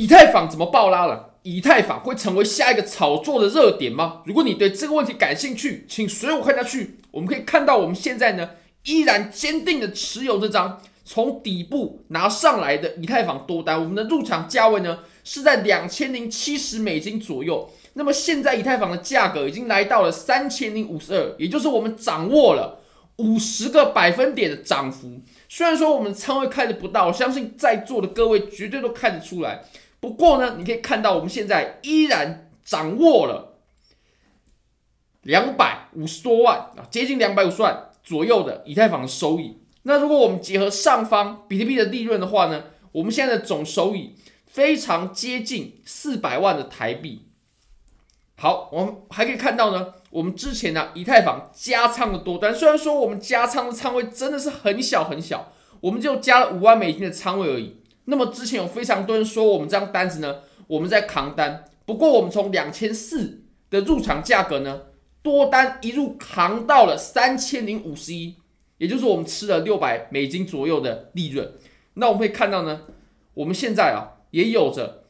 以太坊怎么爆拉了？以太坊会成为下一个炒作的热点吗？如果你对这个问题感兴趣，请随我看下去。我们可以看到，我们现在呢依然坚定的持有这张从底部拿上来的以太坊多单。我们的入场价位呢是在两千零七十美金左右。那么现在以太坊的价格已经来到了三千零五十二，也就是我们掌握了五十个百分点的涨幅。虽然说我们仓位开的不大，我相信在座的各位绝对都看得出来。不过呢，你可以看到我们现在依然掌握了两百五十多万啊，接近两百五十万左右的以太坊的收益。那如果我们结合上方比特币的利润的话呢，我们现在的总收益非常接近四百万的台币。好，我们还可以看到呢，我们之前呢以太坊加仓的多单，虽然说我们加仓的仓位真的是很小很小，我们就加了五万美金的仓位而已。那么之前有非常多人说我们这张单子呢，我们在扛单。不过我们从两千四的入场价格呢，多单一路扛到了三千零五十一，也就是我们吃了六百美金左右的利润。那我们可以看到呢，我们现在啊也有着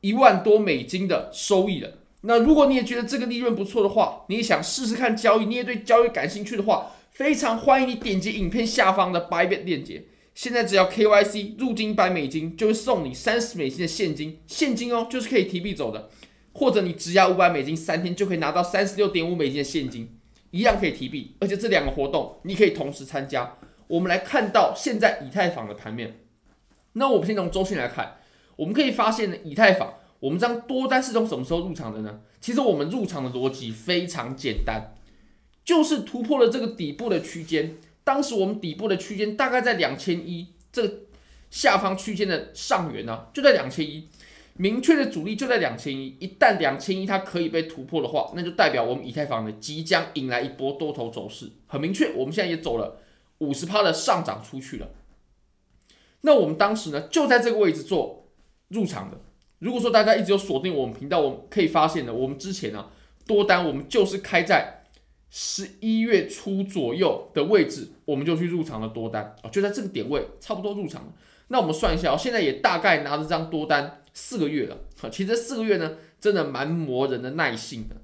一万多美金的收益了。那如果你也觉得这个利润不错的话，你也想试试看交易，你也对交易感兴趣的话，非常欢迎你点击影片下方的 Buybit 链接。现在只要 KYC 入金一百美金，就会送你三十美金的现金，现金哦，就是可以提币走的。或者你只要五百美金，三天就可以拿到三十六点五美金的现金，一样可以提币。而且这两个活动你可以同时参加。我们来看到现在以太坊的盘面，那我们先从周线来看，我们可以发现呢，以太坊我们这张多单是从什么时候入场的呢？其实我们入场的逻辑非常简单，就是突破了这个底部的区间。当时我们底部的区间大概在两千一，这下方区间的上缘呢、就在两千一，明确的阻力就在两千一。一旦两千一它可以被突破的话，那就代表我们以太坊呢即将迎来一波多头走势。很明确，我们现在也走了五十趴的上涨出去了。那我们当时呢就在这个位置做入场的。如果说大家一直有锁定我们频道，我们可以发现呢，我们之前呢、啊、多单我们就是开在。十一月初左右的位置，我们就去入场了多单啊，就在这个点位，差不多入场。那我们算一下，现在也大概拿着这张多单四个月了啊。其实这四个月呢，真的蛮磨人的耐性的。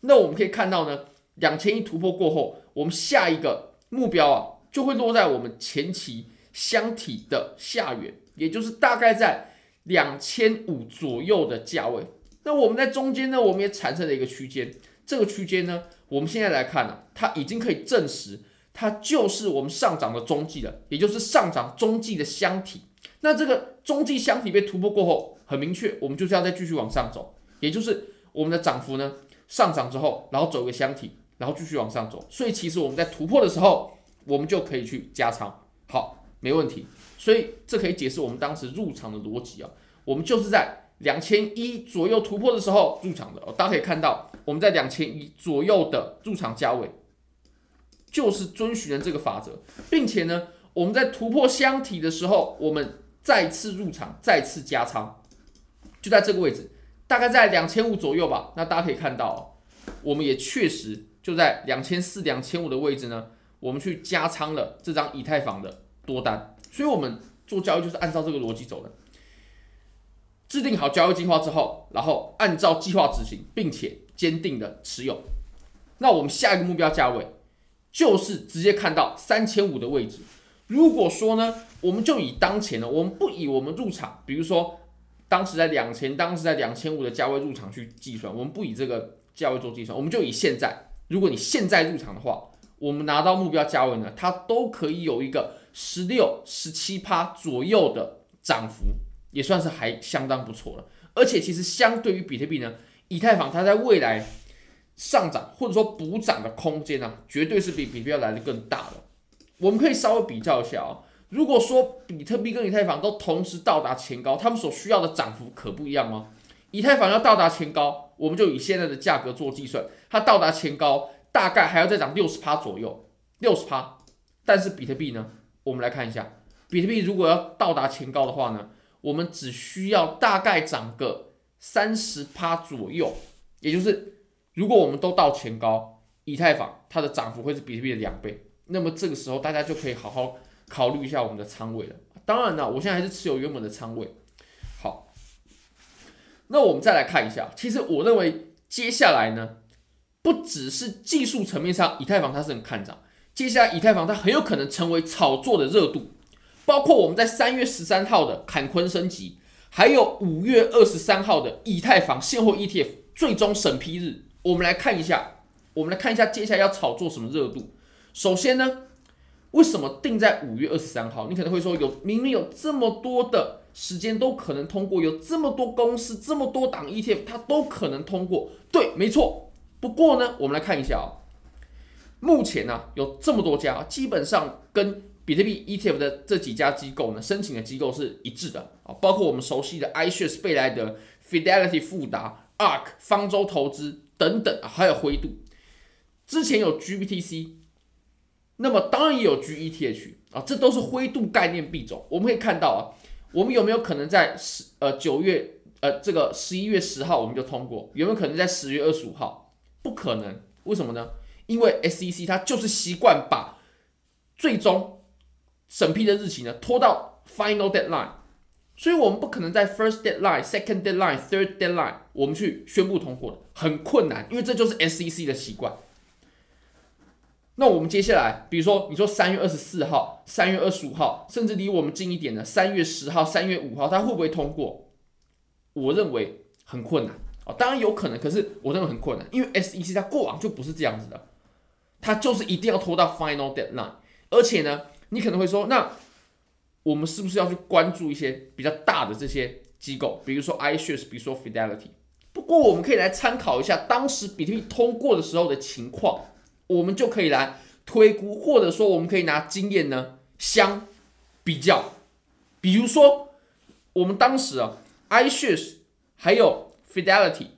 那我们可以看到呢，两千一突破过后，我们下一个目标啊，就会落在我们前期箱体的下缘，也就是大概在两千五左右的价位。那我们在中间呢，我们也产生了一个区间，这个区间呢。我们现在来看呢、啊，它已经可以证实，它就是我们上涨的中继了，也就是上涨中继的箱体。那这个中继箱体被突破过后，很明确，我们就是要再继续往上走，也就是我们的涨幅呢上涨之后，然后走一个箱体，然后继续往上走。所以其实我们在突破的时候，我们就可以去加仓，好，没问题。所以这可以解释我们当时入场的逻辑啊，我们就是在两千一左右突破的时候入场的。大家可以看到。我们在两千一左右的入场价位，就是遵循了这个法则，并且呢，我们在突破箱体的时候，我们再次入场，再次加仓，就在这个位置，大概在两千五左右吧。那大家可以看到，我们也确实就在两千四、两千五的位置呢，我们去加仓了这张以太坊的多单。所以，我们做交易就是按照这个逻辑走的。制定好交易计划之后，然后按照计划执行，并且坚定的持有。那我们下一个目标价位就是直接看到三千五的位置。如果说呢，我们就以当前呢，我们不以我们入场，比如说当时在两千，当时在两千五的价位入场去计算，我们不以这个价位做计算，我们就以现在。如果你现在入场的话，我们拿到目标价位呢，它都可以有一个十六、十七趴左右的涨幅。也算是还相当不错了，而且其实相对于比特币呢，以太坊它在未来上涨或者说补涨的空间呢、绝对是比比特币来的更大的。我们可以稍微比较一下哦，如果说比特币跟以太坊都同时到达前高，他们所需要的涨幅可不一样吗？以太坊要到达前高，我们就以现在的价格做计算，它到达前高大概还要再涨六十趴左右，六十趴。但是比特币呢，我们来看一下，比特币如果要到达前高的话呢，我们只需要大概涨个三十趴左右，也就是如果我们都到前高，以太坊它的涨幅会是比特币的两倍。那么这个时候大家就可以好好考虑一下我们的仓位了。当然了，我现在还是持有原本的仓位。好，那我们再来看一下，其实我认为接下来呢，不只是技术层面上，以太坊它是很看涨，接下来以太坊它很有可能成为炒作的热度，包括我们在三月十三号的坎昆升级，还有五月二十三号的以太坊现货 ETF 最终审批日，我们来看一下，我们来看一下接下来要炒作什么热度。首先呢，为什么定在五月二十三号？你可能会说，有明明有这么多的。时间都可能通过，有这么多公司，这么多档 ETF，它都可能通过。对，没错。不过呢，我们来看一下啊、哦，目前呢、啊、有这么多家，基本上跟比特币 ETF 的这几家机构呢申请的机构是一致的啊，包括我们熟悉的 iShares 贝莱德、Fidelity 富达、ARK 方舟投资等等，还有灰度。之前有 GBTC，那么当然也有 GETH 啊，这都是灰度概念币种。我们可以看到啊。我们有没有可能在十呃九月呃这个十一月十号我们就通过？有没有可能在十月二十五号？不可能，为什么呢？因为 SEC 它就是习惯把最终审批的日期呢拖到 final deadline，所以我们不可能在 first deadline、second deadline、third deadline 我们去宣布通过的，很困难，因为这就是 SEC 的习惯。那我们接下来，比如说你说三月二十四号、三月二十五号，甚至离我们近一点的三月十号、三月五号，它会不会通过？我认为很困难哦，当然有可能，可是我认为很困难，因为 SEC 它过往就不是这样子的，它就是一定要拖到 final deadline，而且呢，你可能会说，那我们是不是要去关注一些比较大的这些机构，比如说 iShares，比如说 Fidelity？不过我们可以来参考一下当时比特币通过的时候的情况。我们就可以来推估，或者说我们可以拿经验呢相比较。比如说，我们当时啊，iShares 还有 Fidelity，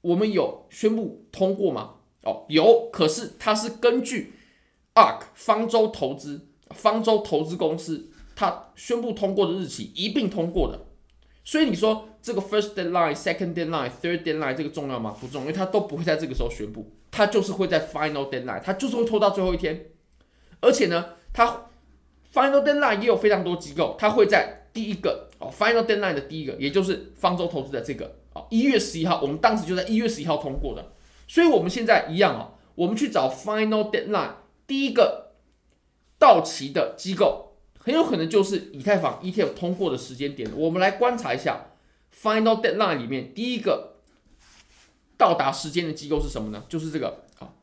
我们有宣布通过吗？哦，有，可是它是根据 ARK 方舟投资方舟投资公司它宣布通过的日期一并通过的。所以你说这个 first deadline、second deadline、third deadline 这个重要吗？不重要，因为它都不会在这个时候宣布。它就是会在 final deadline，它就是会拖到最后一天，而且呢，它 final deadline 也有非常多机构，它会在第一个哦 final deadline 的第一个，也就是方舟投资的这个啊一月十一号，我们当时就在一月十一号通过的，所以我们现在一样啊，我们去找 final deadline 第一个到期的机构，很有可能就是以太坊 ETF 通过的时间点，我们来观察一下 final deadline 里面第一个。到达时间的机构是什么呢？就是这个啊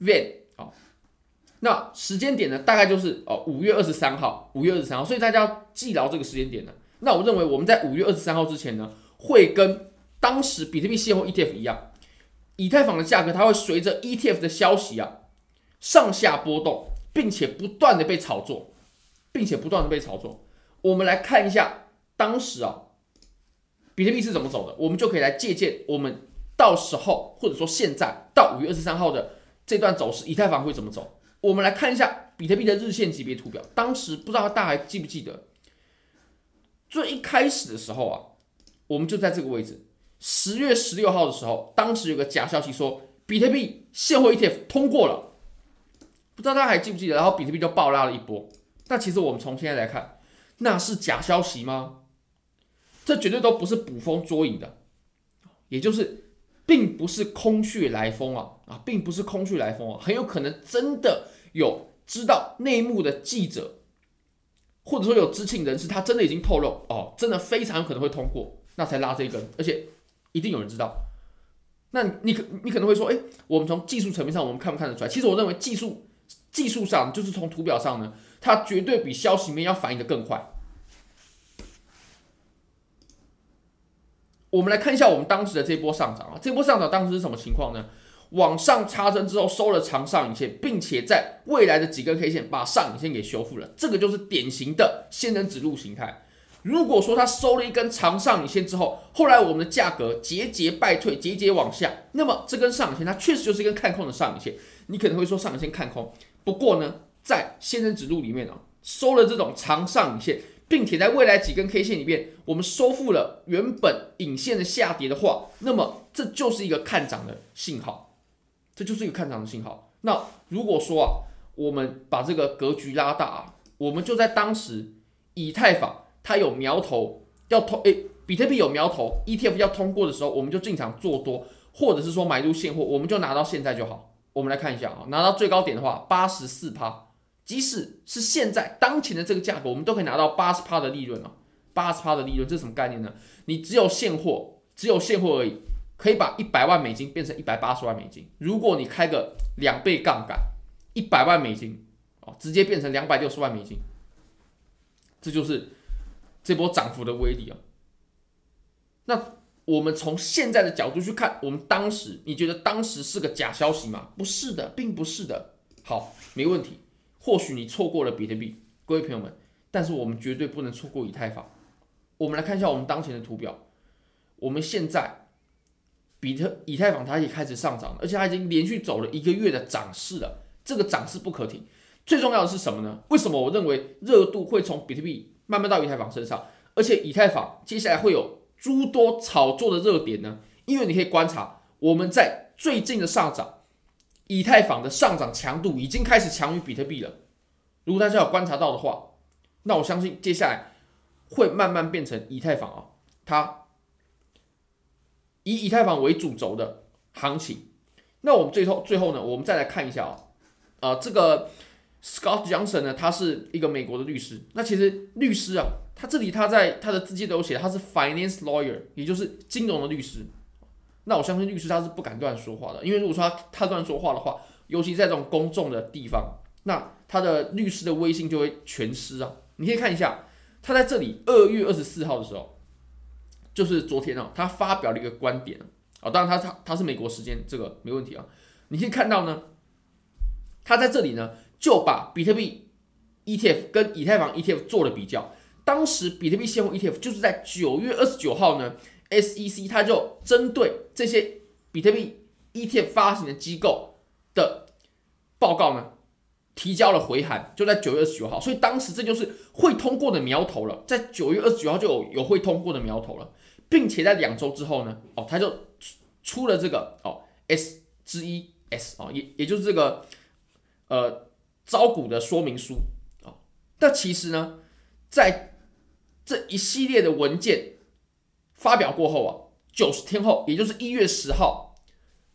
，VAN 啊，那时间点呢，大概就是哦五月二十三号，五月二十三号，所以大家要记牢这个时间点呢。那我认为我们在五月二十三号之前呢，会跟当时比特币现货 ETF 一样，以太坊的价格它会随着 ETF 的消息啊上下波动，并且不断的被炒作，并且不断的被炒作。我们来看一下当时啊，比特币是怎么走的，我们就可以来借鉴我们。到时候，或者说现在到五月二十三号的这段走势，以太坊会怎么走？我们来看一下比特币的日线级别图表。当时不知道大家还记不记得，最一开始的时候啊，我们就在这个位置。十月十六号的时候，当时有个假消息说比特币现货 ETF 通过了，不知道大家还记不记得？然后比特币就暴拉了一波。那其实我们从现在来看，那是假消息吗？这绝对都不是捕风捉影的，也就是。并不是空穴来风啊啊，并不是空穴来风啊，很有可能真的有知道内幕的记者，或者说有知情人士，他真的已经透露哦，真的非常有可能会通过，那才拉这一根，而且一定有人知道。那你可你可能会说，诶，我们从技术层面上，我们看不看得出来？其实我认为技术技术上，就是从图表上呢，它绝对比消息面要反应得更快。我们来看一下我们当时的这波上涨啊，这波上涨当时是什么情况呢？往上插针之后收了长上影线，并且在未来的几根 K 线把上影线给修复了，这个就是典型的仙人指路形态。如果说它收了一根长上影线之后，后来我们的价格节节败退，节节往下，那么这根上影线它确实就是一根看空的上影线。你可能会说上影线看空，不过呢，在仙人指路里面啊，收了这种长上影线。并且在未来几根 K 线里面，我们收复了原本影线的下跌的话，那么这就是一个看涨的信号，这就是一个看涨的信号。那如果说啊，我们把这个格局拉大啊，我们就在当时以太坊它有苗头要通，诶，比特币有苗头，ETF 要通过的时候，我们就进场做多，或者是说买入现货，我们就拿到现在就好。我们来看一下啊，拿到最高点的话，八十四趴，即使是现在当前的这个价格，我们都可以拿到八十趴的利润啊，八十趴的利润，这是什么概念呢？你只有现货，只有现货而已，可以把一百万美金变成一百八十万美金。如果你开个两倍杠杆，一百万美金哦，直接变成两百六十万美金，这就是这波涨幅的威力啊。那我们从现在的角度去看，我们当时你觉得当时是个假消息吗？不是的，并不是的。好，没问题。或许你错过了比特币，各位朋友们，但是我们绝对不能错过以太坊。我们来看一下我们当前的图表，我们现在比特以太坊它也开始上涨了，而且它已经连续走了一个月的涨势了，这个涨势不可停。最重要的是什么呢？为什么我认为热度会从比特币慢慢到以太坊身上，而且以太坊接下来会有诸多炒作的热点呢？因为你可以观察，我们在最近的上涨，以太坊的上涨强度已经开始强于比特币了。如果大家有观察到的话，那我相信接下来会慢慢变成以太坊啊，它以以太坊为主轴的行情。那我们最后最后呢，我们再来看一下啊，呃，这个 Scott Johnson 呢，他是一个美国的律师。那其实律师啊。他这里他在他的字迹都有写，他是 finance lawyer，也就是金融的律师。那我相信律师他是不敢乱说话的，因为如果说他他乱说话的话，尤其在这种公众的地方，那他的律师的威信就会全失啊。你可以看一下，他在这里二月二十四号的时候，就是昨天啊，他发表了一个观点啊，当然他他他是美国时间，这个没问题啊。你可以看到呢，他在这里呢就把比特币 ETF 跟以太坊 ETF 做了比较。当时比特币现货 ETF 就是在九月二十九号呢，SEC 它就针对这些比特币 ETF 发行的机构的报告呢，提交了回函，就在九月二十九号，所以当时这就是会通过的苗头了，在九月二十九号就有有会通过的苗头了，并且在两周之后呢，哦，它就出了这个哦 S 之一 S 哦，也也就是这个呃招股的说明书。啊，但其实呢，在这一系列的文件发表过后啊，九十天后，也就是一月十号，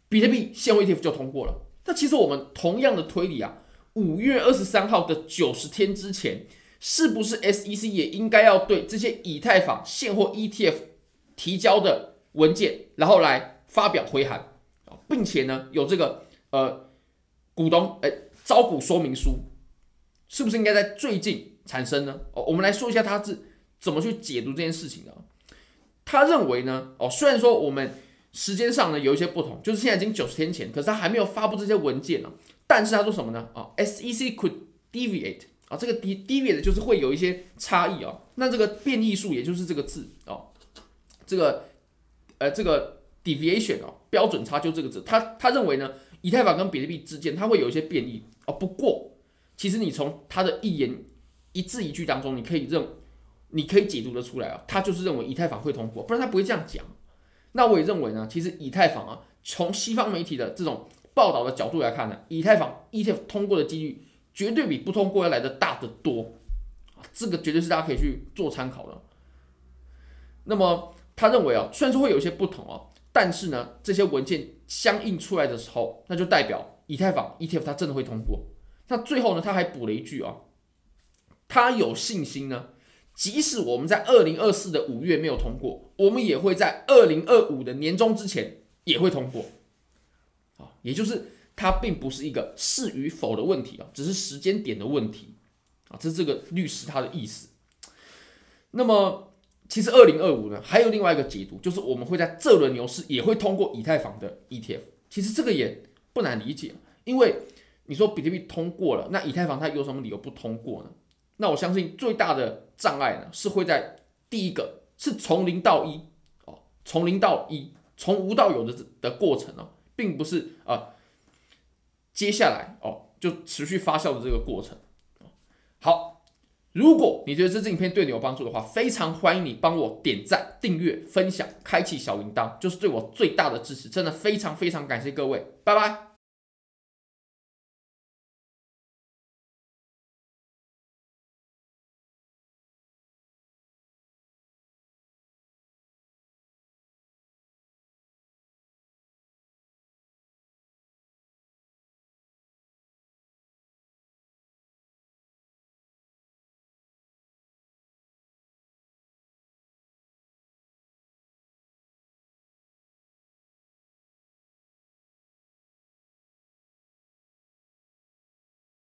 比特币现货 ETF 就通过了。那其实我们同样的推理啊，五月二十三号的九十天之前，是不是 SEC 也应该要对这些以太坊现货 ETF 提交的文件，然后来发表回函啊，并且呢有这个呃股东哎招股说明书，是不是应该在最近产生呢？哦，我们来说一下它是。怎么去解读这件事情呢？他认为呢，哦，虽然说我们时间上呢有一些不同，就是现在已经九十天前，可是他还没有发布这些文件呢。但是他说什么呢？啊，SEC could deviate 啊，这个 deviate 就是会有一些差异啊。那这个变异数也就是这个字哦，这个呃这个 deviation 啊，标准差就这个字。他他认为呢，以太坊跟比特币之间它会有一些变异哦。不过其实你从他的一言一字一句当中，你可以认。你可以解读的出来啊，他就是认为以太坊会通过，不然他不会这样讲。那我也认为呢，其实以太坊啊，从西方媒体的这种报道的角度来看呢，以太坊 ETF 通过的几率绝对比不通过要来的大得多，这个绝对是大家可以去做参考的。那么他认为啊，虽然说会有一些不同啊，但是呢，这些文件相应出来的时候，那就代表以太坊 ETF 它真的会通过。那最后呢，他还补了一句啊，他有信心呢。即使我们在二零二四的五月没有通过，我们也会在二零二五的年终之前也会通过。啊，也就是它并不是一个是与否的问题啊，只是时间点的问题啊，这是这个律师他的意思。那么，其实二零二五呢，还有另外一个解读，就是我们会在这轮牛市也会通过以太坊的 ETF。其实这个也不难理解，因为你说比特币通过了，那以太坊它有什么理由不通过呢？那我相信最大的障碍呢，是会在第一个是从零到一哦，从零到一，从无到有的的过程哦，并不是啊、呃，接下来哦就持续发酵的这个过程。好，如果你觉得这支影片对你有帮助的话，非常欢迎你帮我点赞、订阅、分享、开启小铃铛，就是对我最大的支持。真的非常非常感谢各位，拜拜。